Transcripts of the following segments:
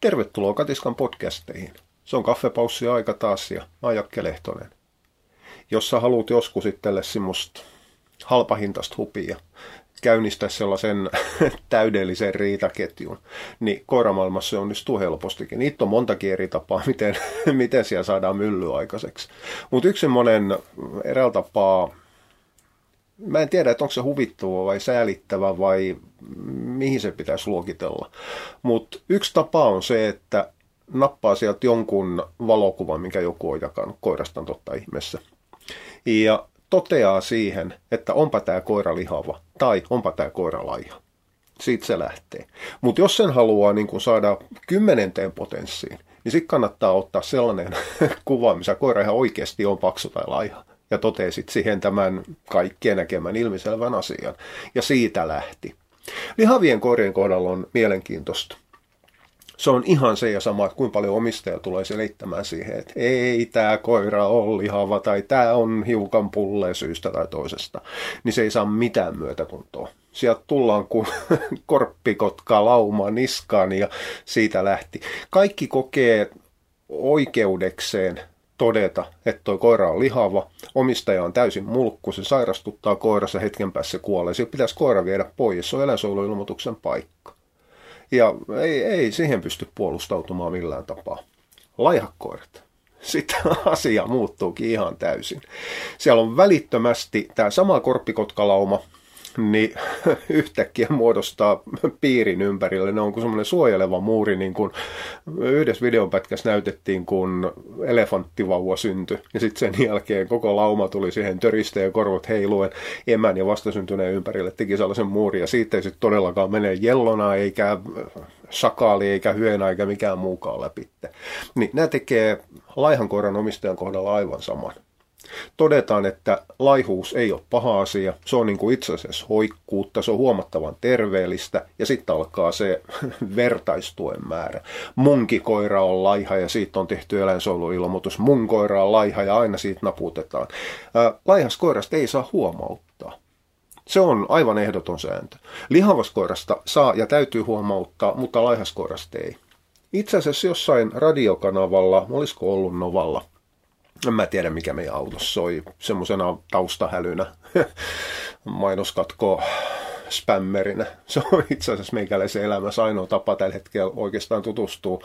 Tervetuloa Katiskan podcasteihin. Se on kaffepaussi aika taas ja mä Jakke Lehtonen. Jos sä haluat joskus itselle semmoista halpahintasta hupia, käynnistää sellaisen täydellisen riitaketjun, niin koiramaailmassa se onnistuu helpostikin. Niitä on montakin eri tapaa, miten, miten siellä saadaan mylly aikaiseksi. Mutta yksi semmoinen eräällä tapaa mä en tiedä, että onko se huvittava vai säälittävä vai mihin se pitäisi luokitella. Mutta yksi tapa on se, että nappaa sieltä jonkun valokuvan, minkä joku on jakanut koirastaan totta ihmeessä. Ja toteaa siihen, että onpa tämä koira lihava tai onpa tämä koira laiha. Siitä se lähtee. Mutta jos sen haluaa niin kun saada kymmenenteen potenssiin, niin sitten kannattaa ottaa sellainen kuva, missä koira ihan oikeasti on paksu tai laiha ja totesit siihen tämän kaikkien näkemän ilmiselvän asian. Ja siitä lähti. Lihavien koirien kohdalla on mielenkiintoista. Se on ihan se ja sama, että kuinka paljon omistaja tulee selittämään siihen, että ei tämä koira ole lihava tai tämä on hiukan pulle syystä tai toisesta. Niin se ei saa mitään myötätuntoa. Sieltä tullaan kuin korppikotka lauma niskaan ja siitä lähti. Kaikki kokee oikeudekseen todeta, että tuo koira on lihava, omistaja on täysin mulkku, se sairastuttaa koirassa hetken päässä kuolee. Se pitäisi koira viedä pois, se on eläinsuojeluilmoituksen paikka. Ja ei, ei siihen pysty puolustautumaan millään tapaa. Laihakoirat. Sitten asia muuttuukin ihan täysin. Siellä on välittömästi tämä sama korppikotkalauma, niin yhtäkkiä muodostaa piirin ympärille. Ne on kuin semmoinen suojeleva muuri, niin kuin yhdessä videopätkässä näytettiin, kun elefanttivauva syntyi. Ja sitten sen jälkeen koko lauma tuli siihen töristä ja korvat heiluen emän ja vastasyntyneen ympärille, teki sellaisen muurin. Ja siitä ei sitten todellakaan mene jellona, eikä sakaali, eikä hyena, eikä mikään muukaan läpi. Niin nämä tekee laihan koiran omistajan kohdalla aivan saman todetaan, että laihuus ei ole paha asia, se on niin kuin itse asiassa hoikkuutta, se on huomattavan terveellistä ja sitten alkaa se vertaistuen määrä. Munkin koira on laiha ja siitä on tehty eläinsuojeluilmoitus, mun koira on laiha ja aina siitä naputetaan. Laihas koirasta ei saa huomauttaa. Se on aivan ehdoton sääntö. Lihavaskoirasta saa ja täytyy huomauttaa, mutta laihaskoirasta ei. Itse asiassa jossain radiokanavalla, olisiko ollut Novalla, en mä tiedä mikä meidän autossa soi semmoisena taustahälynä mainoskatko spämmerinä. Se on itse asiassa meikäläisen elämässä ainoa tapa tällä hetkellä oikeastaan tutustua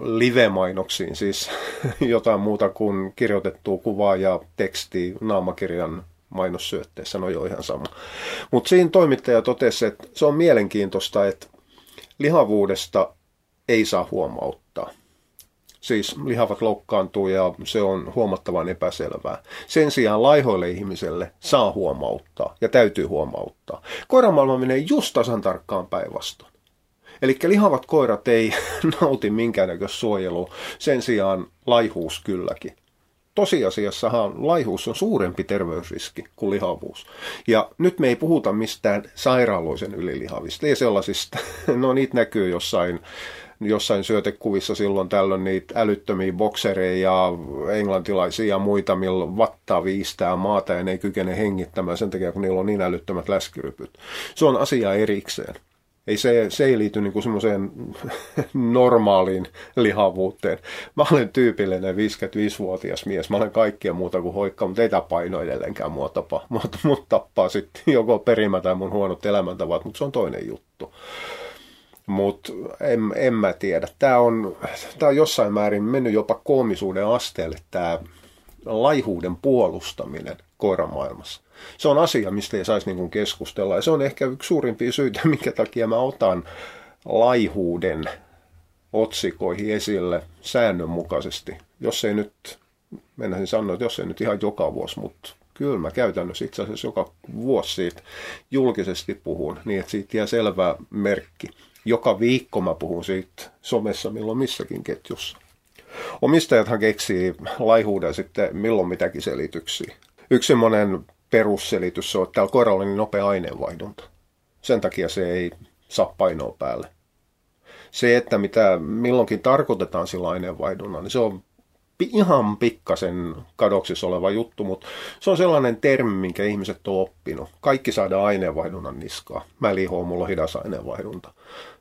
live-mainoksiin, siis jotain muuta kuin kirjoitettua kuvaa ja tekstiä naamakirjan mainossyötteessä, no jo ihan sama. Mutta siinä toimittaja totesi, että se on mielenkiintoista, että lihavuudesta ei saa huomauttaa. Siis lihavat loukkaantuu ja se on huomattavan epäselvää. Sen sijaan laihoille ihmiselle saa huomauttaa ja täytyy huomauttaa. Koiramaailma menee just tasan tarkkaan päinvastoin. Eli lihavat koirat ei nauti minkäännäköistä suojelua, sen sijaan laihuus kylläkin. Tosiasiassahan laihuus on suurempi terveysriski kuin lihavuus. Ja nyt me ei puhuta mistään sairaaloisen ylilihavista, ei sellaisista, no niitä näkyy jossain jossain syötekuvissa silloin tällöin niitä älyttömiä boksereja ja englantilaisia ja muita, millä vattaa viistää maata ja ne ei kykene hengittämään sen takia, kun niillä on niin älyttömät läskirypyt. Se on asia erikseen. Ei se, se ei liity niin semmoiseen normaaliin lihavuuteen. Mä olen tyypillinen 55-vuotias mies. Mä olen kaikkia muuta kuin hoikka, mutta ei tämä paino edelleenkään mua tapa. Mut, mut tappaa sitten joko perimä tai mun huonot elämäntavat, mutta se on toinen juttu. Mutta en, en mä tiedä. Tämä on, tää on jossain määrin mennyt jopa koomisuuden asteelle tämä laihuuden puolustaminen koiramaailmassa. Se on asia, mistä ei saisi niin keskustella. Ja se on ehkä yksi suurimpia syitä, minkä takia mä otan laihuuden otsikoihin esille säännönmukaisesti. Jos ei nyt, mennäisin sanoa, että jos ei nyt ihan joka vuosi, mutta kyllä mä käytännössä itse asiassa joka vuosi siitä julkisesti puhun, niin että siitä jää selvä merkki joka viikko mä puhun siitä somessa milloin missäkin ketjussa. Omistajathan keksii laihuuden sitten milloin mitäkin selityksiä. Yksi semmoinen perusselitys on, että täällä koiralla on niin nopea aineenvaihdunta. Sen takia se ei saa painoa päälle. Se, että mitä milloinkin tarkoitetaan sillä aineenvaihdunnan, niin se on ihan pikkasen kadoksissa oleva juttu, mutta se on sellainen termi, minkä ihmiset on oppinut. Kaikki saadaan aineenvaihdunnan niskaa. Mä lihoon, mulla on hidas aineenvaihdunta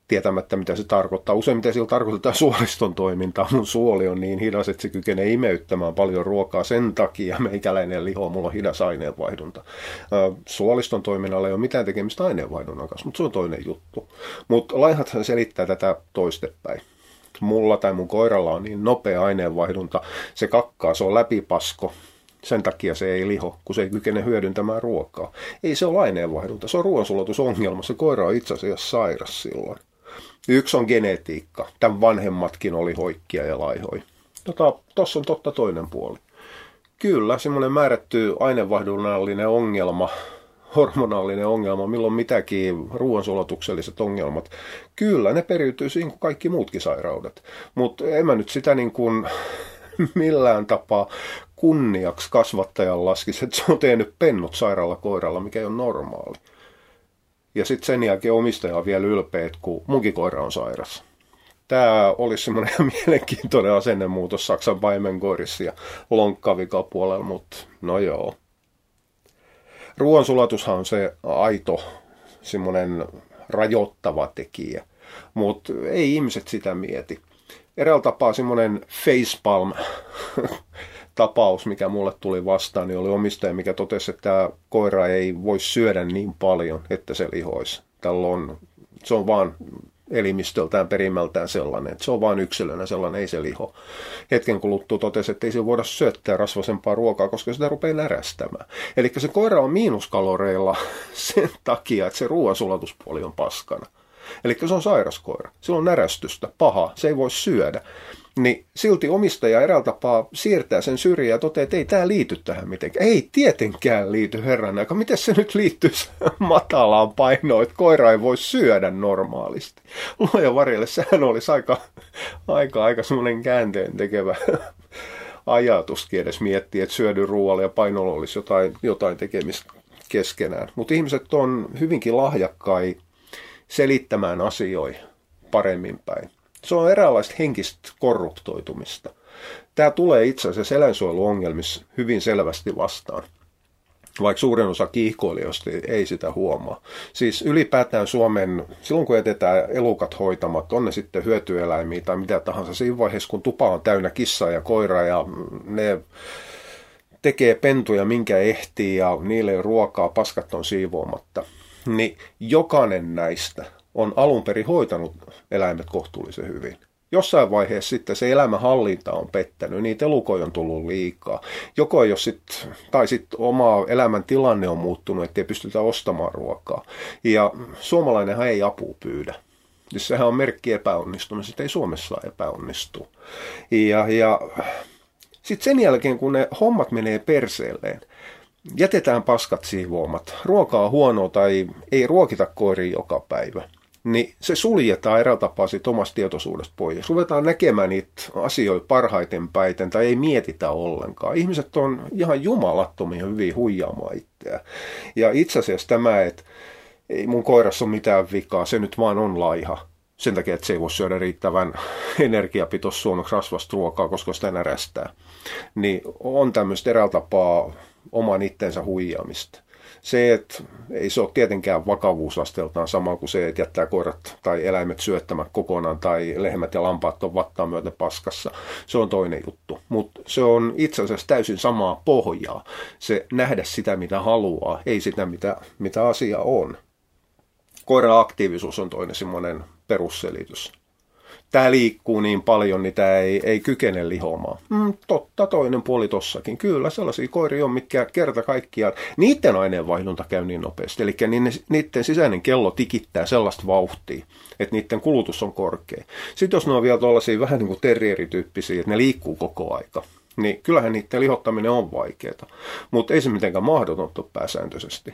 tietämättä mitä se tarkoittaa. Useimmiten sillä tarkoitetaan suoliston toimintaa. Mun suoli on niin hidas, että se kykenee imeyttämään paljon ruokaa. Sen takia meikäläinen liho, mulla on hidas aineenvaihdunta. Suoliston toiminnalla ei ole mitään tekemistä aineenvaihdunnan kanssa, mutta se on toinen juttu. Mutta laihathan selittää tätä toistepäin mulla tai mun koiralla on niin nopea aineenvaihdunta, se kakkaa, se on läpipasko, sen takia se ei liho, kun se ei kykene hyödyntämään ruokaa. Ei se ole aineenvaihdunta, se on ruoansulatusongelma. Se koira on itse asiassa sairas silloin. Yksi on genetiikka. Tämän vanhemmatkin oli hoikkia ja laihoi. Tuossa tota, on totta toinen puoli. Kyllä, semmoinen määrätty aineenvaihdunnallinen ongelma, hormonaalinen ongelma, milloin mitäkin ruoansulatukselliset ongelmat. Kyllä, ne periytyy siinä kuin kaikki muutkin sairaudet. Mutta en mä nyt sitä niin kuin millään tapaa kunniaksi kasvattajan laskisi, että se on tehnyt pennut sairaalla koiralla, mikä ei ole normaali. Ja sitten sen jälkeen omistaja on vielä ylpeä, kun munkin koira on sairas. Tämä olisi semmoinen mielenkiintoinen asennemuutos Saksan paimenkoirissa ja lonkkavikapuolella, mutta no joo. Ruoansulatushan on se aito, semmoinen rajoittava tekijä, mutta ei ihmiset sitä mieti. Eräällä tapaa semmoinen facepalm tapaus, mikä mulle tuli vastaan, niin oli omistaja, mikä totesi, että tämä koira ei voi syödä niin paljon, että se lihoisi. Tällä on, se on vaan elimistöltään perimältään sellainen, että se on vain yksilönä sellainen, ei se liho. Hetken kuluttua totesi, että ei se voida syöttää rasvasempaa ruokaa, koska sitä rupeaa närästämään. Eli se koira on miinuskaloreilla sen takia, että se ruoansulatuspuoli on paskana. Eli se on sairas koira. Sillä on närästystä, paha, se ei voi syödä niin silti omistaja eräällä tapaa siirtää sen syrjään ja toteaa, että ei tämä liity tähän mitenkään. Ei tietenkään liity herran aika. Miten se nyt liittyy matalaan painoon, että koira ei voi syödä normaalisti? Luoja varjelle, sehän olisi aika, aika, aika semmoinen käänteen tekevä ajatuskin edes miettiä, että syödy ruoalla ja painolla olisi jotain, jotain tekemistä keskenään. Mutta ihmiset on hyvinkin lahjakkai selittämään asioita paremmin päin. Se on eräänlaista henkistä korruptoitumista. Tämä tulee itse asiassa eläinsuojeluongelmissa hyvin selvästi vastaan vaikka suurin osa kiihkoilijoista ei sitä huomaa. Siis ylipäätään Suomen, silloin kun etetään elukat hoitamat, on ne sitten hyötyeläimiä tai mitä tahansa, siinä vaiheessa kun tupa on täynnä kissaa ja koira ja ne tekee pentuja minkä ehtii ja niille ei ruokaa, paskat on siivoamatta, niin jokainen näistä on alun perin hoitanut eläimet kohtuullisen hyvin. Jossain vaiheessa sitten se elämänhallinta on pettänyt, niitä elukoja on tullut liikaa. Joko jos sit, tai sitten oma elämän tilanne on muuttunut, ettei pystytä ostamaan ruokaa. Ja suomalainenhan ei apua pyydä. Siis sehän on merkki epäonnistumisesta, ei Suomessa epäonnistu. Ja, ja sitten sen jälkeen, kun ne hommat menee perseelleen, jätetään paskat siivoamat, ruokaa huonoa tai ei ruokita koiriin joka päivä, niin se suljetaan eräällä tapaa siitä omasta tietoisuudesta pois. Ruvetaan näkemään niitä asioita parhaiten päiten tai ei mietitä ollenkaan. Ihmiset on ihan jumalattomia hyvin huijaamaan itseään. Ja itse asiassa tämä, että ei mun koirassa ole mitään vikaa, se nyt vaan on laiha. Sen takia, että se ei voi syödä riittävän energiapitos suomeksi rasvasta ruokaa, koska sitä närästää. Niin on tämmöistä eräällä tapaa oman itsensä huijaamista se, että ei se ole tietenkään vakavuusasteeltaan sama kuin se, että jättää koirat tai eläimet syöttämään kokonaan tai lehmät ja lampaat on vattaan myöten paskassa. Se on toinen juttu. Mutta se on itse asiassa täysin samaa pohjaa. Se nähdä sitä, mitä haluaa, ei sitä, mitä, mitä asia on. Koiran aktiivisuus on toinen semmoinen perusselitys tämä liikkuu niin paljon, niin tämä ei, ei kykene lihomaan. Mm, totta, toinen puoli tossakin. Kyllä, sellaisia koiria on, mitkä kerta kaikkiaan, niiden aineenvaihdunta käy niin nopeasti. Eli niiden sisäinen kello tikittää sellaista vauhtia, että niiden kulutus on korkea. Sitten jos ne on vielä tuollaisia vähän niin kuin terrierityyppisiä, että ne liikkuu koko aika, niin kyllähän niiden lihottaminen on vaikeaa. Mutta ei se mitenkään mahdotonta pääsääntöisesti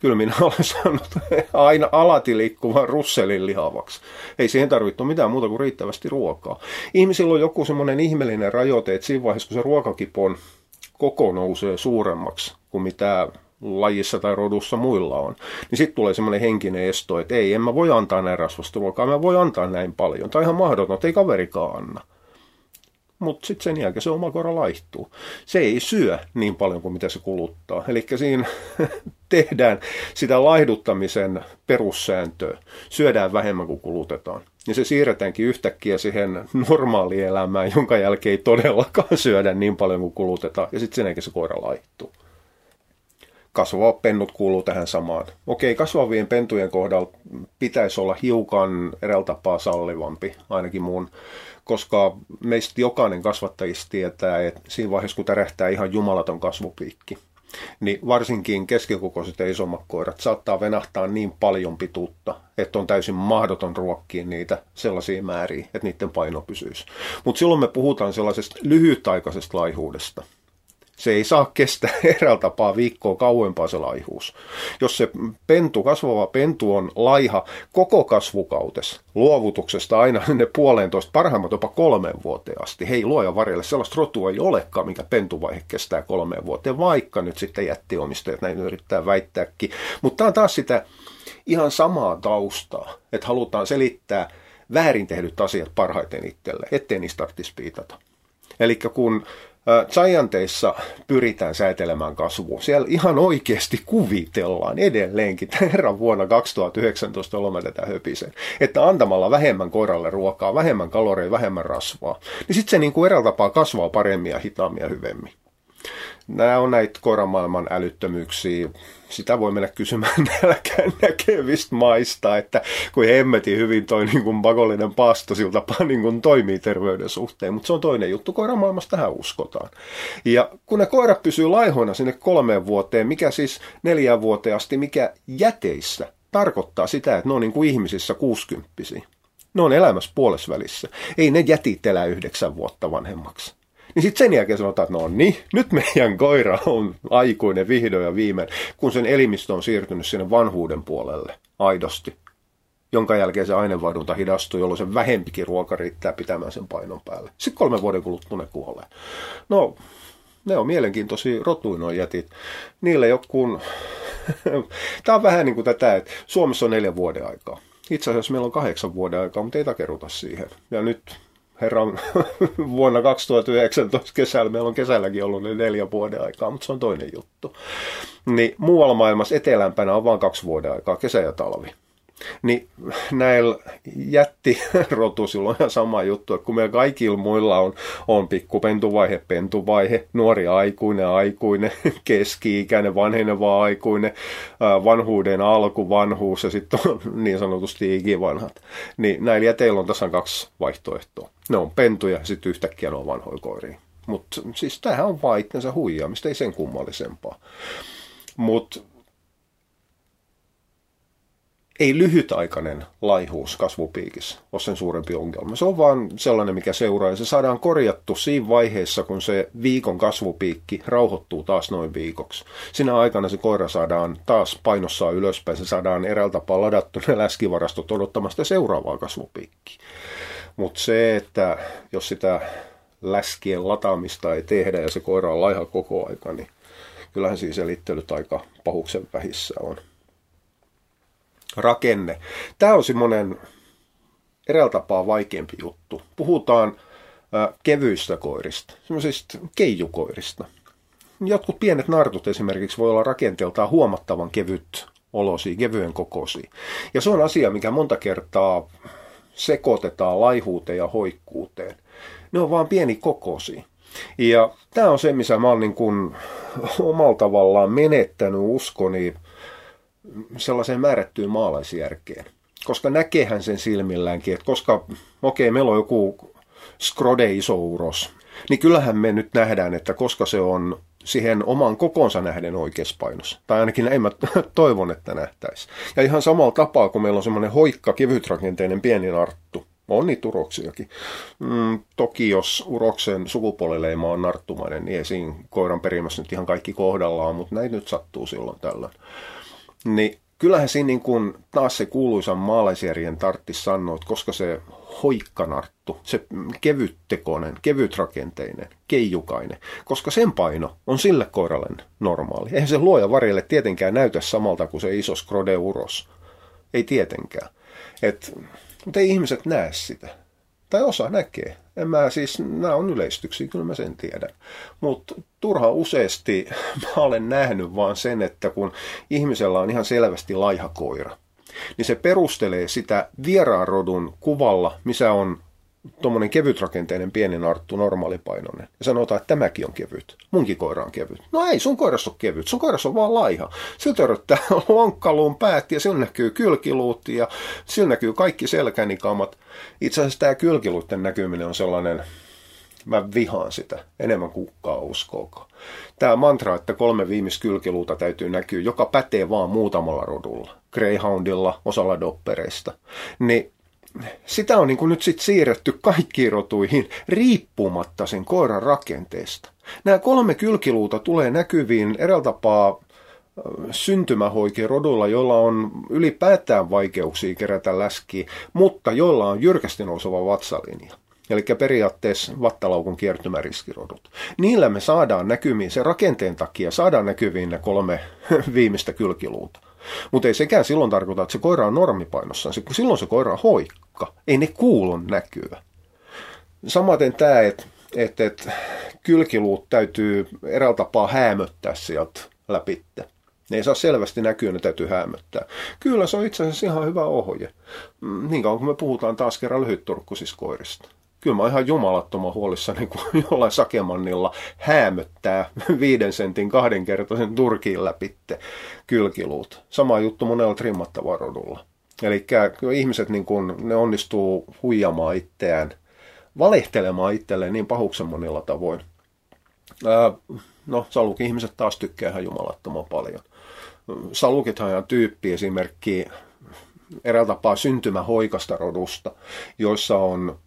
kyllä minä olen saanut aina alati liikkuvan russelin lihavaksi. Ei siihen tarvittu mitään muuta kuin riittävästi ruokaa. Ihmisillä on joku semmoinen ihmeellinen rajoite, että siinä vaiheessa, kun se ruokakipon koko nousee suuremmaksi kuin mitä lajissa tai rodussa muilla on, niin sitten tulee semmoinen henkinen esto, että ei, en mä voi antaa näin rasvasta ruokaa, mä voi antaa näin paljon. Tai ihan mahdoton, että ei kaverikaan anna. Mutta sitten sen jälkeen se oma koira laihtuu. Se ei syö niin paljon kuin mitä se kuluttaa. Eli siinä tehdään sitä laihduttamisen perussääntöä. Syödään vähemmän kuin kulutetaan. Ja se siirretäänkin yhtäkkiä siihen normaalielämään, jonka jälkeen ei todellakaan syödä niin paljon kuin kulutetaan. Ja sitten sen jälkeen se koira laihtuu kasvavat pennut kuuluu tähän samaan. Okei, kasvavien pentujen kohdalla pitäisi olla hiukan eräällä tapaa sallivampi, ainakin mun, koska meistä jokainen kasvattajista tietää, että siinä vaiheessa, kun tärähtää ihan jumalaton kasvupiikki, niin varsinkin keskikokoiset ja isommat koirat saattaa venahtaa niin paljon pituutta, että on täysin mahdoton ruokkia niitä sellaisia määriä, että niiden paino pysyisi. Mutta silloin me puhutaan sellaisesta lyhytaikaisesta laihuudesta – se ei saa kestää eräällä tapaa viikkoa kauempaa se laihuus. Jos se pentu, kasvava pentu on laiha koko kasvukautes, luovutuksesta aina ne puolentoista, parhaimmat jopa kolmeen vuoteen asti. Hei luoja varjelle, sellaista rotua ei olekaan, mikä pentuvaihe kestää kolmeen vuoteen, vaikka nyt sitten jättiomistajat näin yrittää väittääkin. Mutta tämä on taas sitä ihan samaa taustaa, että halutaan selittää väärin tehdyt asiat parhaiten itselle, ettei niistä tarvitsisi piitata. Eli kun Gianteissa pyritään säätelemään kasvua. Siellä ihan oikeasti kuvitellaan edelleenkin, herran vuonna 2019 lometetaan höpisen, että antamalla vähemmän koiralle ruokaa, vähemmän kaloreja, vähemmän rasvaa, niin sitten se niin kuin eräältä tapaa kasvaa paremmin ja hitaammin ja hyvemmin. Nämä on näitä koiramaailman älyttömyyksiä. Sitä voi mennä kysymään nälkään näkevistä maista, että kun hemmetin hyvin toi niin kuin pakollinen paasto sillä tapaa niin kuin toimii terveyden suhteen. Mutta se on toinen juttu. Koiramaailmassa tähän uskotaan. Ja kun ne koirat pysyy laihoina sinne kolmeen vuoteen, mikä siis neljään vuoteen asti, mikä jäteissä tarkoittaa sitä, että ne on niin kuin ihmisissä kuusikymppisiä. Ne on elämässä puolesvälissä. Ei ne jätit elää yhdeksän vuotta vanhemmaksi. Niin sitten sen jälkeen sanotaan, että no niin, nyt meidän koira on aikuinen vihdoin ja viimein, kun sen elimistö on siirtynyt sinne vanhuuden puolelle aidosti. Jonka jälkeen se aineenvaihdunta hidastuu, jolloin se vähempikin ruoka riittää pitämään sen painon päälle. Sitten kolmen vuoden kuluttua ne kuolee. No, ne on mielenkiintoisia rotuinoja jätit. Niille joku... Tämä on vähän niin kuin tätä, että Suomessa on neljä vuoden aikaa. Itse asiassa meillä on kahdeksan vuoden aikaa, mutta ei takeruta siihen. Ja nyt herran vuonna 2019 kesällä, meillä on kesälläkin ollut ne neljä vuoden aikaa, mutta se on toinen juttu. Niin muualla maailmassa etelämpänä on vain kaksi vuoden aikaa, kesä ja talvi. Niin näillä jättirotusilla on ihan sama juttu, että kun meillä kaikilla muilla on, on pikkupentuvaihe, pentuvaihe, nuori aikuinen, aikuinen, keski-ikäinen, vanheneva aikuinen, vanhuuden alku, vanhuus ja sitten on niin sanotusti ikivanhat. Niin näillä jäteillä on tasan kaksi vaihtoehtoa. Ne on pentuja ja sitten yhtäkkiä ne on vanhoja koiria. Mutta siis tämähän on vaan itsensä huijaamista, ei sen kummallisempaa. Mutta ei lyhytaikainen laihuus kasvupiikissä ole sen suurempi ongelma. Se on vaan sellainen, mikä seuraa ja se saadaan korjattu siinä vaiheessa, kun se viikon kasvupiikki rauhoittuu taas noin viikoksi. Sinä aikana se koira saadaan taas painossaan ylöspäin, se saadaan eräältä tapaa ladattu ne läskivarastot odottamasta seuraavaa kasvupiikkiä. Mutta se, että jos sitä läskien lataamista ei tehdä ja se koira on laiha koko aika, niin kyllähän siis selittelyt aika pahuksen vähissä on rakenne. Tämä on semmoinen eräällä tapaa vaikeampi juttu. Puhutaan kevyistä koirista, semmoisista keijukoirista. Jotkut pienet nartut esimerkiksi voi olla rakenteeltaan huomattavan kevyt olosi, kevyen kokosi. Ja se on asia, mikä monta kertaa sekoitetaan laihuuteen ja hoikkuuteen. Ne on vaan pieni kokosi. Ja tämä on se, missä mä oon niin kuin omalla tavallaan menettänyt uskoni sellaiseen määrättyyn maalaisjärkeen. Koska näkehän sen silmilläänkin, että koska, okei, meillä on joku skrode isouros, niin kyllähän me nyt nähdään, että koska se on siihen oman kokonsa nähden oikeassa painossa. Tai ainakin näin mä toivon, että nähtäisi. Ja ihan samalla tapaa, kun meillä on semmoinen hoikka, kevytrakenteinen pieni narttu, on niitä uroksiakin. Mm, toki jos uroksen sukupuolileima on narttumainen, niin ei siinä koiran perimässä nyt ihan kaikki kohdallaan, mutta näin nyt sattuu silloin tällöin. Niin kyllähän siinä niin kuin taas se kuuluisan maalaisjärjen tartti sanoa, että koska se hoikkanarttu, se kevyttekoinen, kevytrakenteinen, keijukainen, koska sen paino on sille koiralle normaali. Eihän se luoja varjelle tietenkään näytä samalta kuin se iso skrode uros. Ei tietenkään. Et, mutta ei ihmiset näe sitä. Tai osa näkee. En mä siis, nämä on yleistyksiä, kyllä mä sen tiedän. Mutta turha useasti mä olen nähnyt vaan sen, että kun ihmisellä on ihan selvästi laiha koira, niin se perustelee sitä vieraarodun kuvalla, missä on tuommoinen kevytrakenteinen pieni narttu, normaalipainoinen. Ja sanotaan, että tämäkin on kevyt. Munkin koira on kevyt. No ei, sun koirassa on kevyt. Sun koirassa on vaan laiha. Sillä töröttää lonkkaluun päät ja sillä näkyy kylkiluut ja sillä näkyy kaikki selkänikamat. Itse asiassa tämä kylkiluiden näkyminen on sellainen, mä vihaan sitä enemmän kukkaa uskooko. Tämä mantra, että kolme viimeistä kylkiluuta täytyy näkyä, joka pätee vaan muutamalla rodulla. Greyhoundilla, osalla doppereista. Niin sitä on niin kuin nyt sit siirretty kaikkiin rotuihin riippumatta sen koiran rakenteesta. Nämä kolme kylkiluuta tulee näkyviin eräällä tapaa syntymähoikien rodulla, joilla on ylipäätään vaikeuksia kerätä läskiä, mutta joilla on jyrkästi nouseva vatsalinja. Eli periaatteessa vattalaukun kiertymäriskirodut. Niillä me saadaan näkymiin, se rakenteen takia saadaan näkyviin ne kolme viimeistä kylkiluuta. Mutta ei sekään silloin tarkoita, että se koira on normipainossa. Silloin se koira on hoikka. Ei ne kuulu näkyä. Samaten tämä, että et, et, kylkiluut täytyy eräällä tapaa häämöttää sieltä läpitte. Ne ei saa selvästi näkyä, ne täytyy hämöttää. Kyllä se on itse asiassa ihan hyvä ohje. Mm, niin kauan kun me puhutaan taas kerran lyhytturkkusista koirista kyllä mä ihan jumalattoman huolissa niin kuin jollain sakemannilla häämöttää viiden sentin kahdenkertaisen turkiin läpitte kylkiluut. Sama juttu monella trimmattavalla rodulla. Eli ihmiset niin kuin, ne onnistuu huijamaan itseään, valehtelemaan itselleen niin pahuksen monilla tavoin. Ää, no, salukin ihmiset taas tykkää ihan jumalattoman paljon. Salukithan on tyyppi esimerkki eräällä tapaa syntymähoikasta rodusta, joissa on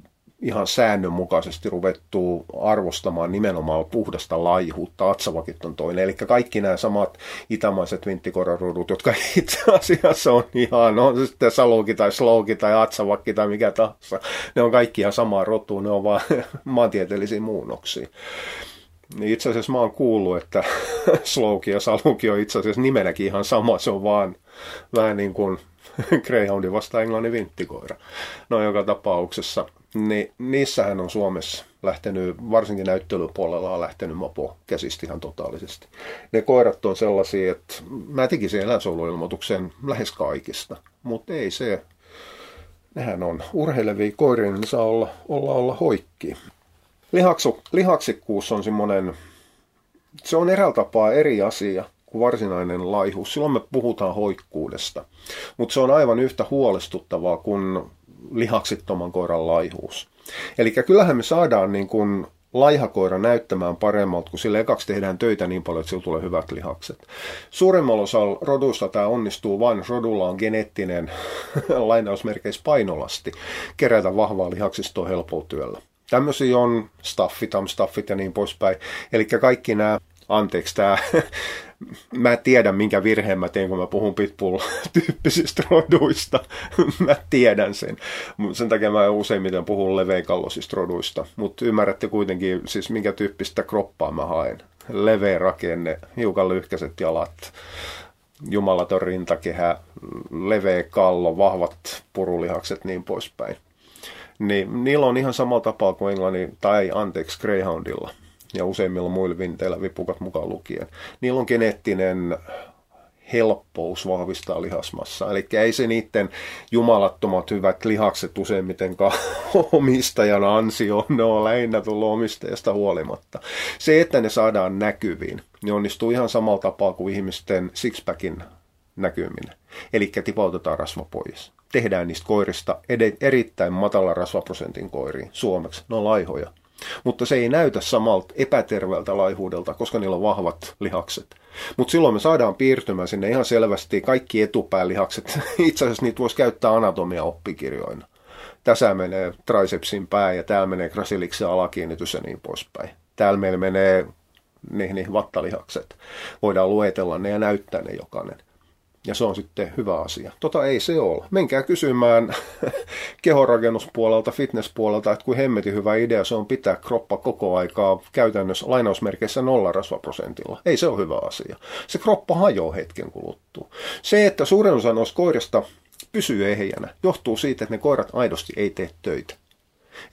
säännönmukaisesti ruvettu arvostamaan nimenomaan puhdasta laihuutta. Atsavakit on toinen. Eli kaikki nämä samat itämaiset vinttikorarodut, jotka itse asiassa on ihan, on se sitten saloki tai slogi tai atsavakki tai mikä tahansa. Ne on kaikki ihan samaa rotua, ne on vain maantieteellisiä muunnoksia. Niin itse asiassa mä oon kuullut, että slogi ja saluki on itse asiassa nimenäkin ihan sama. Se on vaan vähän niin kuin Greyhoundin vasta englannin vinttikoira. No joka tapauksessa niin niissähän on Suomessa lähtenyt, varsinkin näyttelypuolella on lähtenyt mopo käsistä ihan totaalisesti. Ne koirat on sellaisia, että mä tekisin eläinsuojeluilmoituksen lähes kaikista, mutta ei se, nehän on urheilevia koiria, niin saa olla, olla, olla hoikki. Lihaksu, lihaksikkuus on semmoinen, se on eräällä tapaa eri asia kuin varsinainen laihuus. Silloin me puhutaan hoikkuudesta, mutta se on aivan yhtä huolestuttavaa kuin lihaksittoman koiran laihuus. Eli kyllähän me saadaan niin kuin laihakoira näyttämään paremmalta, kun sille ekaksi tehdään töitä niin paljon, että sillä tulee hyvät lihakset. Suurimmalla osalla rodusta tämä onnistuu vain, jos rodulla on geneettinen lainausmerkeissä painolasti kerätä vahvaa lihaksistoa helpolla työllä. Tämmöisiä on staffit, amstaffit ja niin poispäin. Eli kaikki nämä, anteeksi tämä mä tiedän, minkä virheen mä teen, kun mä puhun pitbull-tyyppisistä roduista. mä tiedän sen. Sen takia mä useimmiten puhun leveikalloisista roduista. Mutta ymmärrätte kuitenkin, siis minkä tyyppistä kroppaa mä haen. Leveä rakenne, hiukan lyhkäiset jalat, jumalaton rintakehä, leveä kallo, vahvat purulihakset, niin poispäin. Niin niillä on ihan samalla tapaa kuin englannin, tai anteeksi, Greyhoundilla ja useimmilla muilla vinteillä vipukat mukaan lukien, niillä on geneettinen helppous vahvistaa lihasmassa. Eli ei se niiden jumalattomat hyvät lihakset useimmitenkaan omistajan ansio, ne on lähinnä tullut omistajasta huolimatta. Se, että ne saadaan näkyviin, niin onnistuu ihan samalla tapaa kuin ihmisten sixpackin näkyminen. Eli tipautetaan rasva pois. Tehdään niistä koirista erittäin matala rasvaprosentin koiriin. Suomeksi ne on laihoja. Mutta se ei näytä samalta epäterveeltä laihuudelta, koska niillä on vahvat lihakset. Mutta silloin me saadaan piirtymään sinne ihan selvästi kaikki etupäälihakset. Itse asiassa niitä voisi käyttää anatomia-oppikirjoina. Tässä menee tricepsin pää ja täällä menee grasiliksen alakiinnitys ja niin poispäin. Täällä meillä menee niin, niin, vattalihakset. Voidaan luetella ne ja näyttää ne jokainen. Ja se on sitten hyvä asia. Tota ei se ole. Menkää kysymään kehorakennuspuolelta, fitnesspuolelta, että kuin hemmeti hyvä idea se on pitää kroppa koko aikaa käytännössä lainausmerkeissä nolla rasvaprosentilla. Ei se ole hyvä asia. Se kroppa hajoaa hetken kuluttua. Se, että suurin osa noista koirista pysyy ehjänä, johtuu siitä, että ne koirat aidosti ei tee töitä.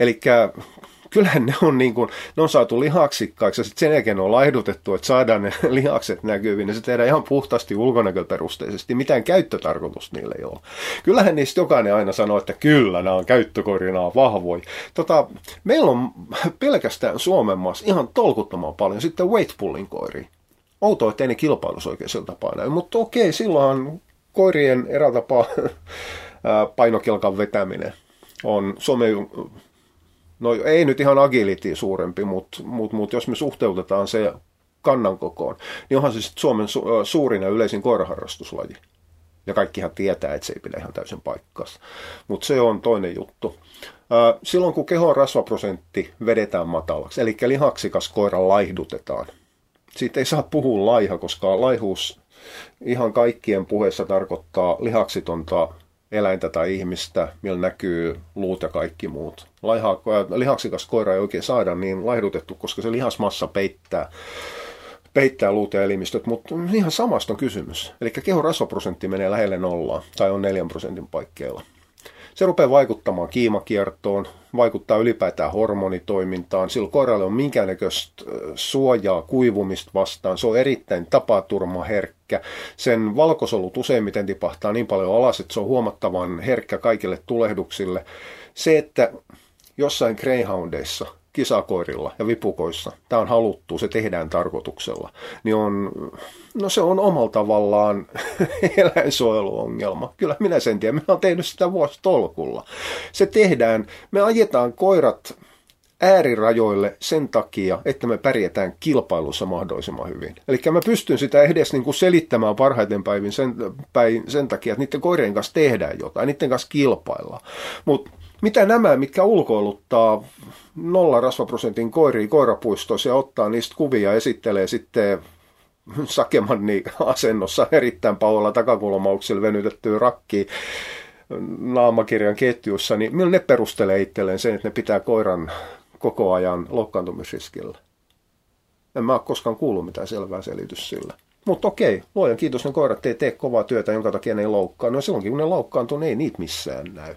Eli kyllähän ne on, niin kuin, ne on saatu lihaksikkaiksi ja sitten sen jälkeen on laihdutettu, että saadaan ne lihakset näkyviin. Ja se tehdään ihan puhtaasti ulkonäköperusteisesti. Mitään käyttötarkoitusta niille ei ole. Kyllähän niistä jokainen aina sanoo, että kyllä, nämä on on vahvoja. Tota, meillä on pelkästään Suomen maassa ihan tolkuttoman paljon sitten weight pulling koiria. Outoa, että ei ne kilpailus oikein sillä tapaa näy. Mutta okei, silloin koirien eräällä tapaa painokelkan vetäminen on Suomen no ei nyt ihan agility suurempi, mutta mut, mut jos me suhteutetaan se kannan kokoon, niin onhan se sitten Suomen su- suurin ja yleisin koiraharrastuslaji. Ja kaikkihan tietää, että se ei pidä ihan täysin paikkaansa. Mutta se on toinen juttu. Silloin kun kehon rasvaprosentti vedetään matalaksi, eli lihaksikas koira laihdutetaan, siitä ei saa puhua laiha, koska laihuus ihan kaikkien puheessa tarkoittaa lihaksitonta eläintä tai ihmistä, millä näkyy luut ja kaikki muut. Laiha, lihaksikas koira ei oikein saada niin laihdutettu, koska se lihasmassa peittää, peittää luut ja elimistöt, mutta ihan samasta on kysymys. Eli kehon rasvaprosentti menee lähelle nollaa tai on 4 prosentin paikkeilla. Se rupeaa vaikuttamaan kiimakiertoon, vaikuttaa ylipäätään hormonitoimintaan. Sillä koiralle on minkäännäköistä suojaa kuivumista vastaan. Se on erittäin tapaturmaherkkä. Sen valkosolut useimmiten tipahtaa niin paljon alas, että se on huomattavan herkkä kaikille tulehduksille. Se, että jossain greyhoundeissa – kisakoirilla ja vipukoissa, tämä on haluttu, se tehdään tarkoituksella, niin on, no se on omalla tavallaan eläinsuojeluongelma. Kyllä minä sen tiedän, minä olen tehnyt sitä vuositolkulla. Se tehdään, me ajetaan koirat äärirajoille sen takia, että me pärjätään kilpailussa mahdollisimman hyvin. Eli mä pystyn sitä edes niin kuin selittämään parhaiten päivin sen, päin, sen takia, että niiden koirien kanssa tehdään jotain, niiden kanssa kilpaillaan. Mutta mitä nämä, mitkä ulkoiluttaa nolla rasvaprosentin koiria koirapuistossa ja ottaa niistä kuvia, esittelee sitten sakemanni asennossa erittäin pahoilla takakulmauksilla venytettyä rakkiin naamakirjan ketjussa, niin millä ne perustelee itselleen sen, että ne pitää koiran koko ajan loukkaantumisriskillä? En mä ole koskaan kuullut mitään selvää selitys sillä. Mutta okei, luojan kiitos, ne koirat ei tee kovaa työtä, jonka takia ne ei loukkaa. No silloinkin, kun ne loukkaantuu, niin ei niitä missään näy.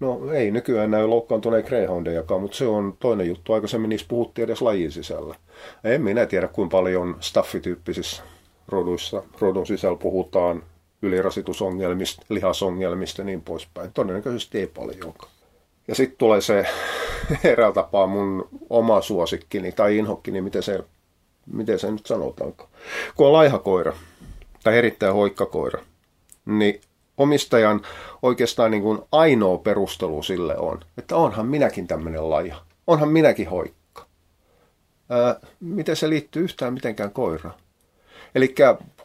No ei nykyään näy loukkaantuneen greyhoundejakaan, mutta se on toinen juttu. Aikaisemmin niissä puhuttiin edes lajin sisällä. En minä tiedä, kuinka paljon staffityyppisissä roduissa, rodun sisällä puhutaan ylirasitusongelmista, lihasongelmista ja niin poispäin. Todennäköisesti ei paljonkaan. Ja sitten tulee se eräällä tapaa mun oma suosikkini tai inhokkini, miten se, miten se nyt sanotaanko. Kun on laihakoira tai erittäin hoikkakoira, niin omistajan oikeastaan niin kuin ainoa perustelu sille on, että onhan minäkin tämmöinen laiha, onhan minäkin hoikka. Ää, miten se liittyy yhtään mitenkään koiraan? Eli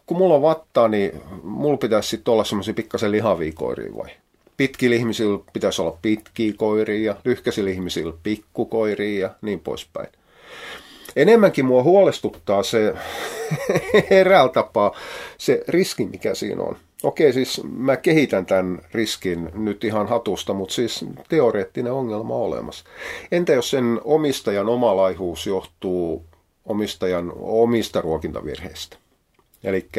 kun mulla on vattaa, niin mulla pitäisi sitten olla semmoisia pikkasen lihavia koiria vai? Pitkillä ihmisillä pitäisi olla pitkiä koiria ja lyhkäisillä ihmisillä pikkukoiria ja niin poispäin. Enemmänkin mua huolestuttaa se eräällä tapaa se riski, mikä siinä on. Okei, siis mä kehitän tämän riskin nyt ihan hatusta, mutta siis teoreettinen ongelma on olemassa. Entä jos sen omistajan oma laihuus johtuu omistajan omista ruokintavirheistä? Eli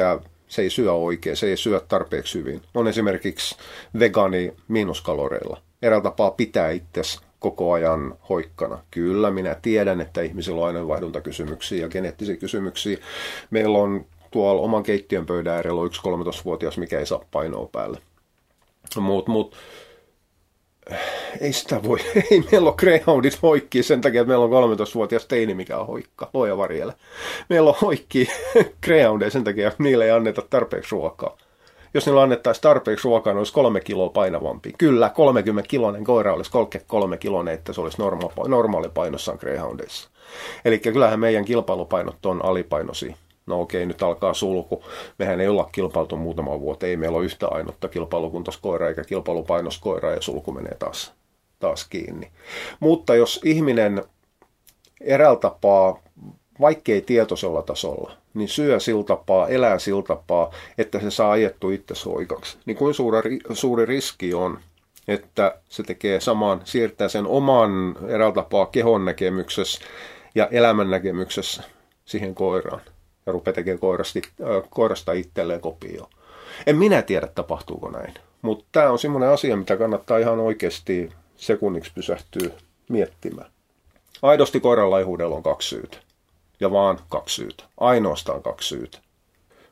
se ei syö oikein, se ei syö tarpeeksi hyvin. On esimerkiksi vegaani miinuskaloreilla. Eräällä tapaa pitää itsesi koko ajan hoikkana. Kyllä, minä tiedän, että ihmisillä on aineenvaihduntakysymyksiä ja geneettisiä kysymyksiä. Meillä on tuolla oman keittiön pöydän äärellä on yksi 13-vuotias, mikä ei saa painoa päälle. Mutta mut, ei sitä voi, ei meillä ole Greyhoundit hoikki sen takia, että meillä on 13-vuotias teini, mikä on hoikka, loja varjelle. Meillä on hoikki Greyhoundeja sen takia, että niille ei anneta tarpeeksi ruokaa. Jos niillä annettaisiin tarpeeksi ruokaa, ne olisi kolme kiloa painavampi. Kyllä, 30 kilonen koira olisi 33 kilonen, että se olisi normaali, normaali painossaan Greyhoundissa. Eli kyllähän meidän kilpailupainot on alipainoisia no okei, nyt alkaa sulku. Mehän ei olla kilpailtu muutama vuotta, ei meillä ole yhtä ainutta kilpailukuntoskoiraa eikä kilpailupainoskoiraa ja sulku menee taas, taas kiinni. Mutta jos ihminen eräällä tapaa, vaikkei tietoisella tasolla, niin syö sillä tapaa, elää sillä tapaa, että se saa ajettu itse soikaksi. Niin kuin suuri, suuri riski on, että se tekee saman, siirtää sen oman eräällä tapaa kehon näkemyksessä ja elämän näkemyksessä siihen koiraan ja rupeaa tekemään koirasta, koirasta itselleen kopio. En minä tiedä, tapahtuuko näin. Mutta tämä on semmoinen asia, mitä kannattaa ihan oikeasti sekunniksi pysähtyä miettimään. Aidosti koiran laihuudella on kaksi syytä. Ja vaan kaksi syytä. Ainoastaan kaksi syytä.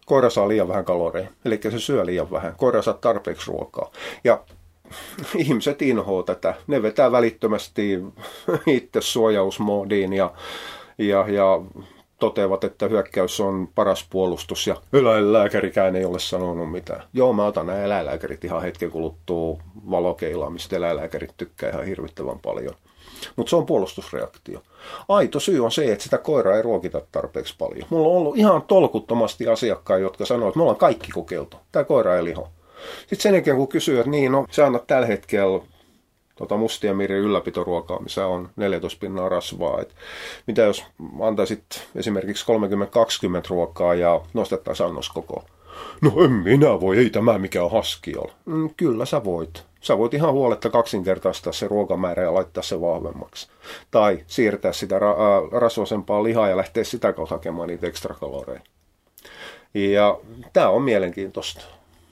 Koira saa liian vähän kaloreja, eli se syö liian vähän. Koira saa tarpeeksi ruokaa. Ja ihmiset inhoo tätä. Ne vetää välittömästi itse suojausmoodiin ja, ja, ja toteavat, että hyökkäys on paras puolustus ja eläinlääkärikään ei ole sanonut mitään. Joo, mä otan nämä eläinlääkärit ihan hetken kuluttua valokeilaa, mistä eläinlääkärit tykkää ihan hirvittävän paljon. Mutta se on puolustusreaktio. Aito syy on se, että sitä koiraa ei ruokita tarpeeksi paljon. Mulla on ollut ihan tolkuttomasti asiakkaita, jotka sanoo, että me ollaan kaikki kokeiltu. Tämä koira ei liho. Sitten sen jälkeen kun kysyy, että niin, no sä annat tällä hetkellä tota mustia mirin ylläpitoruokaa, missä on 14 pinnaa rasvaa. Et mitä jos antaisit esimerkiksi 30-20 ruokaa ja nostettaisiin annos koko? No en minä voi, ei tämä mikä on haski ole. Mm, kyllä sä voit. Sä voit ihan huoletta kaksinkertaistaa se ruokamäärä ja laittaa se vahvemmaksi. Tai siirtää sitä ra- rasvasempaa lihaa ja lähteä sitä kautta hakemaan niitä ekstrakaloreja. Ja tämä on mielenkiintoista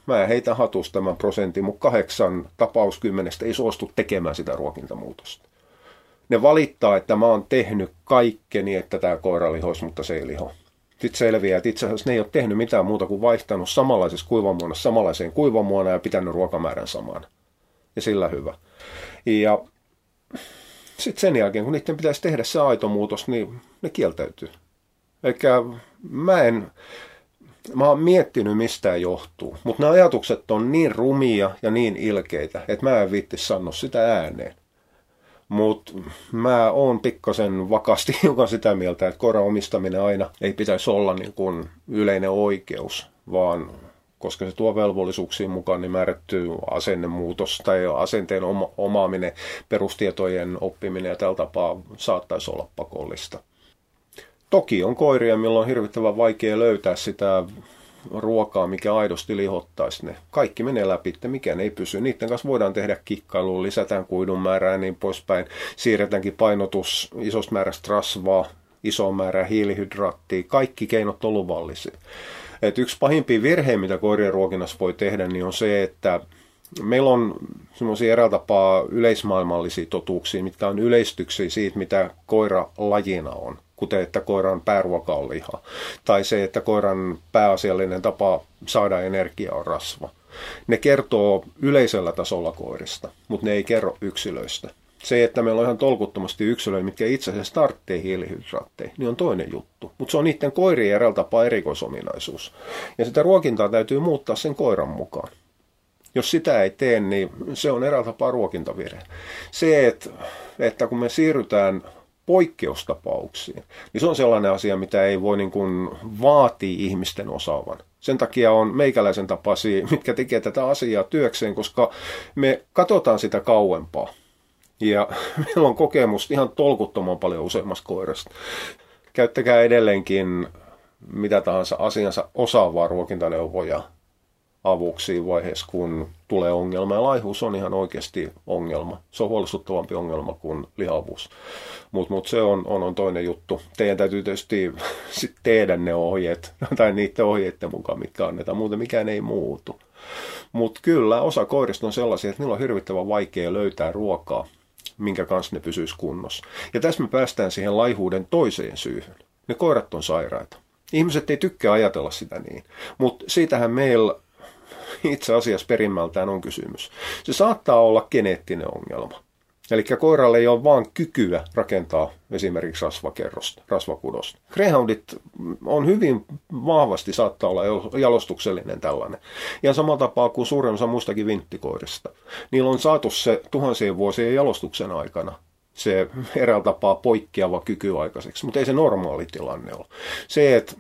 mä heitän hatusta tämän prosentin, mutta kahdeksan tapaus kymmenestä ei suostu tekemään sitä ruokintamuutosta. Ne valittaa, että mä oon tehnyt kaikkeni, että tämä koira lihoisi, mutta se ei liho. Sitten selviää, että itse asiassa ne ei ole tehnyt mitään muuta kuin vaihtanut samanlaisessa kuivamuonassa samanlaiseen kuivamuona ja pitänyt ruokamäärän samana. Ja sillä hyvä. Ja sitten sen jälkeen, kun niiden pitäisi tehdä se aito muutos, niin ne kieltäytyy. Eikä mä en, mä oon miettinyt, mistä johtuu. Mutta nämä ajatukset on niin rumia ja niin ilkeitä, että mä en viitti sanoa sitä ääneen. Mutta mä oon pikkasen vakasti hiukan sitä mieltä, että koiran omistaminen aina ei pitäisi olla niin kuin yleinen oikeus, vaan koska se tuo velvollisuuksiin mukaan, niin määrätty asennemuutos tai asenteen oma, omaaminen, perustietojen oppiminen ja tällä tapaa saattaisi olla pakollista. Toki on koiria, millä on hirvittävän vaikea löytää sitä ruokaa, mikä aidosti lihottaisi ne. Kaikki menee läpi, mikään ei pysy. Niiden kanssa voidaan tehdä kikkailua, lisätään kuidun määrää ja niin poispäin. Siirretäänkin painotus isosta määrästä rasvaa, iso määrä hiilihydraattia. Kaikki keinot on luvallisia. Et yksi pahimpia virheitä, mitä koirien ruokinnassa voi tehdä, niin on se, että meillä on semmoisia eräällä tapaa yleismaailmallisia totuuksia, mitkä on yleistyksiä siitä, mitä koira lajina on kuten että koiran pääruoka on liha. Tai se, että koiran pääasiallinen tapa saada energiaa on rasva. Ne kertoo yleisellä tasolla koirista, mutta ne ei kerro yksilöistä. Se, että meillä on ihan tolkuttomasti yksilöitä, mitkä itse asiassa tarvitsee hiilihydraatteja, niin on toinen juttu. Mutta se on niiden koirien eräältä tapaa erikoisominaisuus. Ja sitä ruokintaa täytyy muuttaa sen koiran mukaan. Jos sitä ei tee, niin se on eräältä tapaa ruokintavirhe. Se, että, että kun me siirrytään poikkeustapauksiin, niin se on sellainen asia, mitä ei voi niin kuin vaatia ihmisten osaavan. Sen takia on meikäläisen tapasi, mitkä tekee tätä asiaa työkseen, koska me katsotaan sitä kauempaa. Ja meillä on kokemus ihan tolkuttoman paljon useammasta koirasta. Käyttäkää edelleenkin mitä tahansa asiansa osaavaa ruokintaneuvoja avuksi vaiheessa, kun tulee ongelma. Ja laihuus on ihan oikeasti ongelma. Se on huolestuttavampi ongelma kuin lihavuus. Mutta mut se on, on, on toinen juttu. Teidän täytyy tietysti tehdä ne ohjeet, tai niiden ohjeiden mukaan, mitkä annetaan. Muuten mikään ei muutu. Mutta kyllä, osa koirista on sellaisia, että niillä on hirvittävän vaikea löytää ruokaa, minkä kanssa ne pysyisi kunnossa. Ja tässä me päästään siihen laihuuden toiseen syyhyn. Ne koirat on sairaita. Ihmiset ei tykkää ajatella sitä niin, mutta siitähän meillä itse asiassa perimmältään on kysymys. Se saattaa olla geneettinen ongelma. Eli koiralle ei ole vain kykyä rakentaa esimerkiksi rasvakerrosta, rasvakudosta. Greyhoundit on hyvin vahvasti saattaa olla jalostuksellinen tällainen. Ja samalla tapaa kuin suurin osa muistakin vinttikoirista. Niillä on saatu se tuhansien vuosien jalostuksen aikana se eräällä tapaa poikkeava kyky aikaiseksi, mutta ei se normaali tilanne ole. Se, että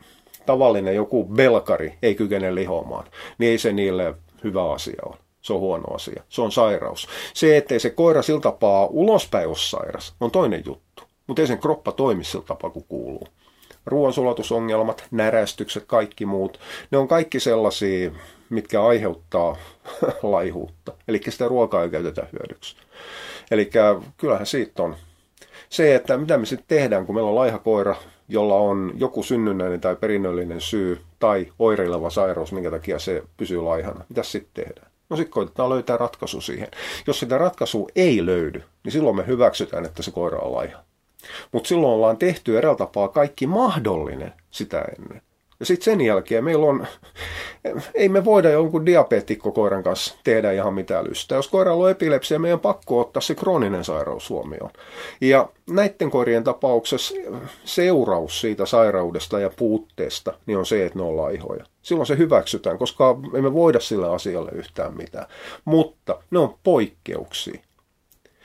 tavallinen joku belkari ei kykene lihomaan, niin ei se niille hyvä asia ole. Se on huono asia. Se on sairaus. Se, ettei se koira sillä tapaa ulospäin ole sairas, on toinen juttu. Mutta ei sen kroppa toimi sillä tapaa kuin kuuluu. Ruoansulatusongelmat, närästykset, kaikki muut, ne on kaikki sellaisia, mitkä aiheuttaa laihuutta. Eli sitä ruokaa ei käytetä hyödyksi. Eli kyllähän siitä on. Se, että mitä me sitten tehdään, kun meillä on laiha koira, jolla on joku synnynnäinen tai perinnöllinen syy tai oireileva sairaus, minkä takia se pysyy laihana. Mitä sitten tehdään? No sitten koitetaan löytää ratkaisu siihen. Jos sitä ratkaisua ei löydy, niin silloin me hyväksytään, että se koira on laiha. Mutta silloin ollaan tehty eräältä tapaa kaikki mahdollinen sitä ennen. Ja sitten sen jälkeen meillä on, ei me voida jonkun diabeetikkokoiran kanssa tehdä ihan mitään lystää. Jos koiralla on epilepsia, meidän on pakko ottaa se krooninen sairaus huomioon. Ja näiden koirien tapauksessa seuraus siitä sairaudesta ja puutteesta niin on se, että ne on laihoja. Silloin se hyväksytään, koska emme voida sille asialle yhtään mitään. Mutta ne on poikkeuksia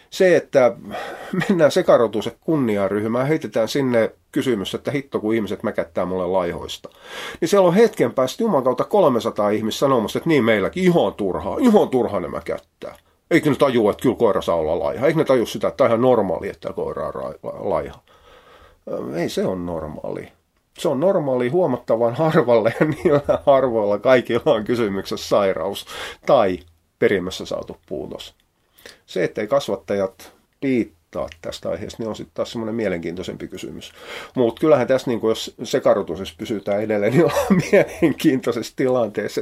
se, että mennään sekarotus kunniaryhmään, heitetään sinne kysymys, että hitto kun ihmiset mäkättää mulle laihoista. Niin siellä on hetken päästä Jumalan kautta 300 ihmistä sanomassa, että niin meilläkin ihan turhaa, ihan turhaa ne mäkättää. Eikö ne tajua, että kyllä koira saa olla laiha? Eikö ne taju sitä, että on ihan normaali, että koira on laiha? Ei se on normaali. Se on normaali huomattavan harvalle ja niillä harvoilla kaikilla on kysymyksessä sairaus tai perimmässä saatu puutos. Se, ettei kasvattajat piittaa tästä aiheesta, niin on sitten taas semmoinen mielenkiintoisempi kysymys. Mutta kyllähän tässä, niin jos sekarotusessa pysytään edelleen, niin ollaan mielenkiintoisessa tilanteessa.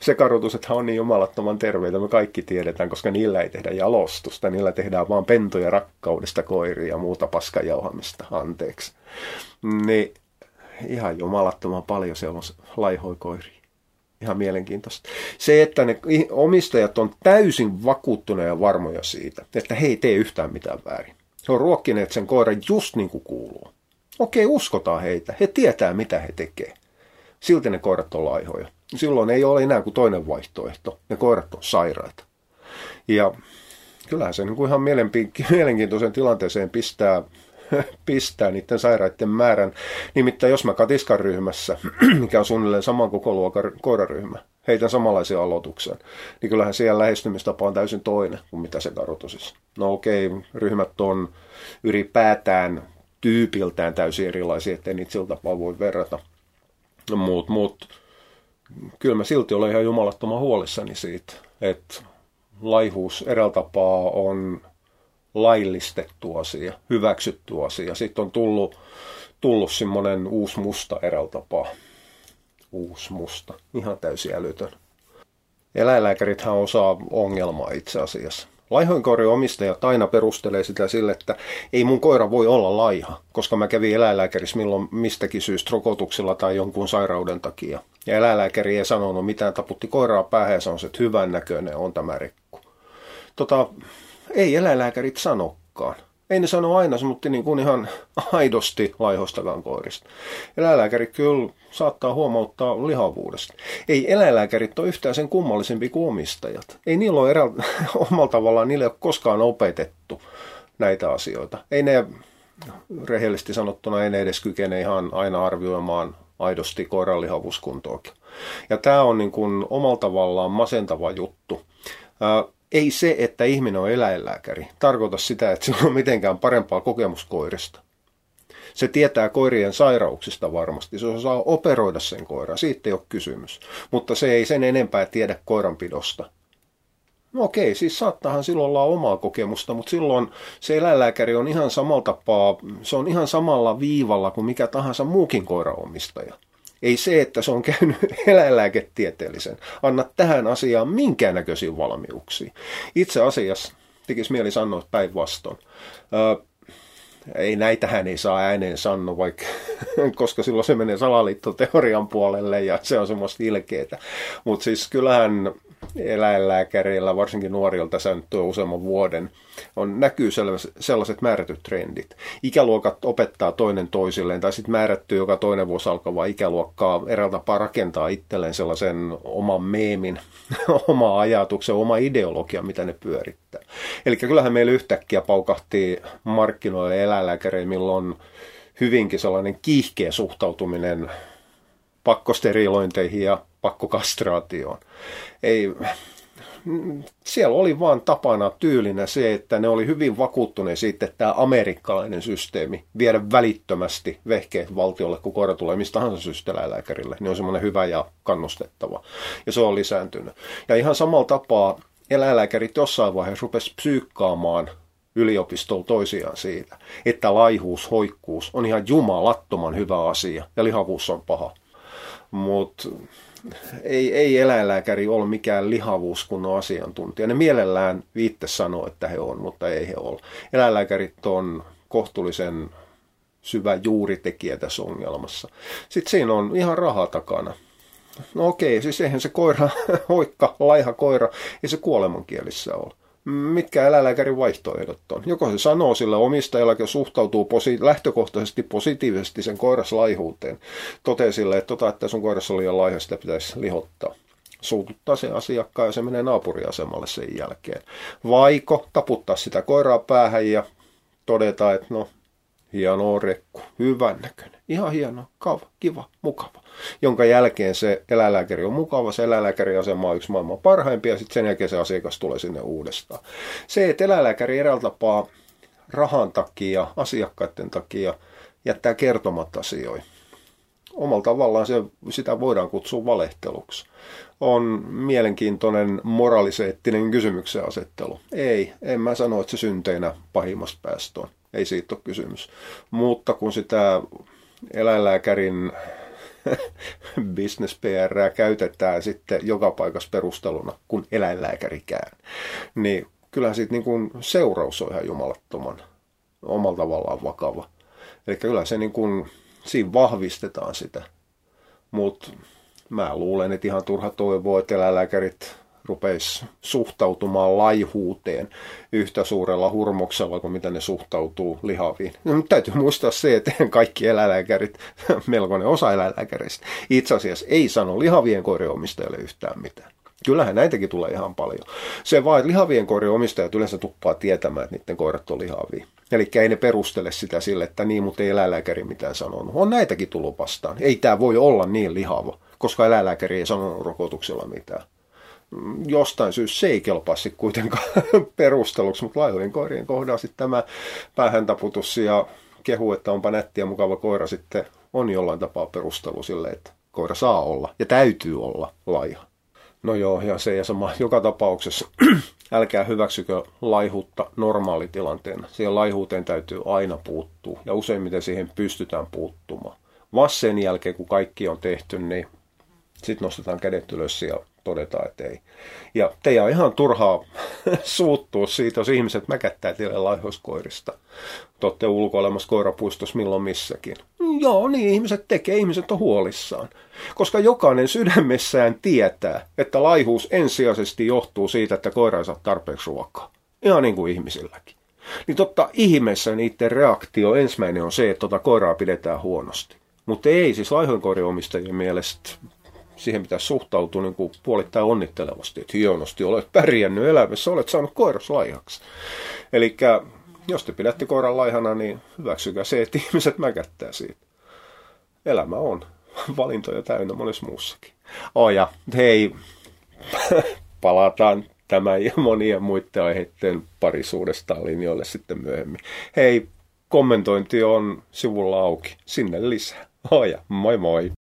Sekarotusethan on niin jumalattoman terveitä, me kaikki tiedetään, koska niillä ei tehdä jalostusta, niillä tehdään vaan pentoja rakkaudesta koiria ja muuta paskajauhamista, anteeksi. Niin ihan jumalattoman paljon siellä on laihoikoiria ihan mielenkiintoista. Se, että ne omistajat on täysin vakuuttuneet ja varmoja siitä, että he ei tee yhtään mitään väärin. He on ruokkineet sen koiran just niin kuin kuuluu. Okei, uskotaan heitä. He tietää, mitä he tekee. Silti ne koirat on laihoja. Silloin ei ole enää kuin toinen vaihtoehto. Ne koirat on sairaita. Ja kyllähän se niin kuin ihan mielenkiintoisen tilanteeseen pistää pistää niiden sairaiden määrän. Nimittäin jos mä katiskan ryhmässä, mikä on suunnilleen saman koko luokan koiraryhmä, heitän samanlaisia aloituksen, niin kyllähän siellä lähestymistapa on täysin toinen kuin mitä se karotosissa. No okei, okay, ryhmät on ylipäätään tyypiltään täysin erilaisia, ettei niitä sillä tapaa voi verrata. Mutta mut, kyllä mä silti olen ihan jumalattoman huolissani siitä, että laihuus eräällä tapaa on laillistettu asia, hyväksytty asia. Sitten on tullut, tullut semmoinen uusi musta eräällä tapaa. Uusi musta, ihan täysin älytön. Eläinlääkärithän osaa ongelmaa itse asiassa. Laihoinkoirin omistajat aina perustelee sitä sille, että ei mun koira voi olla laiha, koska mä kävin eläinlääkärissä milloin mistäkin syystä rokotuksella tai jonkun sairauden takia. Ja eläinlääkäri ei sanonut mitään, taputti koiraa päähän ja sanoi, että hyvän näköinen on tämä rekku. Tota, ei eläinlääkärit sanokaan. Ei ne sano aina, mutta niin kuin ihan aidosti laihostakaan koirista. Eläinlääkäri kyllä saattaa huomauttaa lihavuudesta. Ei eläinlääkärit ole yhtään sen kummallisempi kuin omistajat. Ei niillä ole erä, omalla tavallaan, niille ole koskaan opetettu näitä asioita. Ei ne, rehellisesti sanottuna, ei ne edes kykene ihan aina arvioimaan aidosti koiran lihavuuskuntoakin. Ja tämä on niin kuin omalla tavallaan masentava juttu ei se, että ihminen on eläinlääkäri, tarkoita sitä, että sillä on mitenkään parempaa kokemuskoirista. Se tietää koirien sairauksista varmasti, se osaa operoida sen koiran, siitä ei ole kysymys. Mutta se ei sen enempää tiedä koiranpidosta. No okei, siis saattahan silloin olla omaa kokemusta, mutta silloin se eläinlääkäri on ihan samalla tapaa, se on ihan samalla viivalla kuin mikä tahansa muukin koiraomistaja. Ei se, että se on käynyt eläinlääketieteellisen. Anna tähän asiaan minkäännäköisiä valmiuksia. Itse asiassa tekisi mieli sanoa päinvastoin. ei näitähän ei saa ääneen sanoa, vaikka, koska silloin se menee salaliittoteorian puolelle ja se on semmoista ilkeetä. Mutta siis kyllähän eläinlääkäreillä, varsinkin nuorilta, tuo useamman vuoden, on, näkyy sellaiset määrätyt trendit. Ikäluokat opettaa toinen toisilleen, tai sitten määrätty joka toinen vuosi alkavaa ikäluokkaa eräältä tapaa rakentaa itselleen sellaisen oman meemin, oma ajatuksen, oma ideologia, mitä ne pyörittää. Eli kyllähän meillä yhtäkkiä paukahti markkinoille eläinlääkäreille, milloin hyvinkin sellainen kiihkeä suhtautuminen pakkosterilointeihin ja pakkokastraatioon. Ei, siellä oli vaan tapana tyylinä se, että ne oli hyvin vakuuttuneet siitä, että tämä amerikkalainen systeemi viedä välittömästi vehkeet valtiolle, kun koira tulee mistä tahansa systeläilääkärille, niin on semmoinen hyvä ja kannustettava. Ja se on lisääntynyt. Ja ihan samalla tapaa eläinlääkärit jossain vaiheessa rupesi psyykkaamaan yliopistolla toisiaan siitä, että laihuus, hoikkuus on ihan jumalattoman hyvä asia ja lihavuus on paha. Mutta ei, ei eläinlääkäri ole mikään lihavuuskunnon asiantuntija. Ne mielellään viitte sanoo, että he on, mutta ei he ole. Eläinlääkärit on kohtuullisen syvä juuritekijä tässä ongelmassa. Sitten siinä on ihan raha takana. No okei, siis eihän se koira, hoikka, laiha koira, ei se kuolemankielissä ole mitkä eläinlääkärin vaihtoehdot on. Joko se sanoo sillä omistajalle, joka suhtautuu posi- lähtökohtaisesti positiivisesti sen koiraslaihuuteen, toteaa sille, että, tota, että sun koirassa on liian laiha, sitä pitäisi lihottaa. Suututtaa se asiakkaan ja se menee naapuriasemalle sen jälkeen. Vaiko taputtaa sitä koiraa päähän ja todeta, että no hieno rekku, hyvän näköinen, ihan hieno, kava, kiva, mukava. Jonka jälkeen se eläinlääkäri on mukava, se eläinlääkäriasema on yksi maailman parhaimpia, ja sitten sen jälkeen se asiakas tulee sinne uudestaan. Se, että eläinlääkäri eräällä tapaa rahan takia, asiakkaiden takia jättää kertomatta asioita. Omalla tavallaan se, sitä voidaan kutsua valehteluksi. On mielenkiintoinen moraaliseettinen kysymyksen asettelu. Ei, en mä sano, että se synteinä pahimmasta päästä on. Ei siitä ole kysymys. Mutta kun sitä eläinlääkärin business PR käytetään sitten joka paikassa perusteluna, kun eläinlääkärikään, niin kyllähän siitä niin kuin seuraus on ihan jumalattoman omalla tavallaan vakava. Eli kyllä se niin kuin, siinä vahvistetaan sitä. Mutta mä luulen, että ihan turha toivoa, että eläinlääkärit rupeisi suhtautumaan laihuuteen yhtä suurella hurmoksella kuin mitä ne suhtautuu lihaviin. No, täytyy muistaa se, että kaikki eläinlääkärit, melkoinen osa eläinlääkäreistä, itse asiassa ei sano lihavien koirien omistajalle yhtään mitään. Kyllähän näitäkin tulee ihan paljon. Se vaan, että lihavien koirien omistajat yleensä tuppaa tietämään, että niiden koirat on lihavia. Eli ei ne perustele sitä sille, että niin, mutta ei eläinlääkäri mitään sanonut. On näitäkin tullut vastaan. Ei tämä voi olla niin lihava, koska eläinlääkäri ei sanonut rokotuksella mitään jostain syystä se ei kelpaisi kuitenkaan perusteluksi, mutta laihojen koirien kohdalla sitten tämä päähäntaputus ja kehu, että onpa nätti ja mukava koira sitten on jollain tapaa perustelu sille, että koira saa olla ja täytyy olla laiha. No joo, ja se ja sama joka tapauksessa. Älkää hyväksykö laihuutta normaalitilanteena. Siihen laihuuteen täytyy aina puuttua, ja useimmiten siihen pystytään puuttumaan. Vasta sen jälkeen, kun kaikki on tehty, niin sitten nostetaan kädet ylös ja todetaan, että ei. Ja teidän on ihan turhaa suuttua siitä, jos ihmiset mäkättää teille laihoiskoirista. Te olette ulkoilemassa koirapuistossa milloin missäkin. Joo, niin ihmiset tekee, ihmiset on huolissaan. Koska jokainen sydämessään tietää, että laihuus ensisijaisesti johtuu siitä, että koira ei saa tarpeeksi ruokaa. Ihan niin kuin ihmisilläkin. Niin totta ihmeessä niiden reaktio ensimmäinen on se, että tota koiraa pidetään huonosti. Mutta ei siis laihoinkoiriomistajien mielestä siihen pitäisi suhtautua niin kuin puolittain onnittelevasti, että hienosti olet pärjännyt elämässä, olet saanut koiras laihaksi. Eli jos te pidätte koiran laihana, niin hyväksykää se, että ihmiset mäkättää siitä. Elämä on valintoja täynnä monessa muussakin. Oh ja hei, palataan tämä ja monien muiden aiheiden parisuudesta linjoille sitten myöhemmin. Hei, kommentointi on sivulla auki. Sinne lisää. Oh ja, moi moi!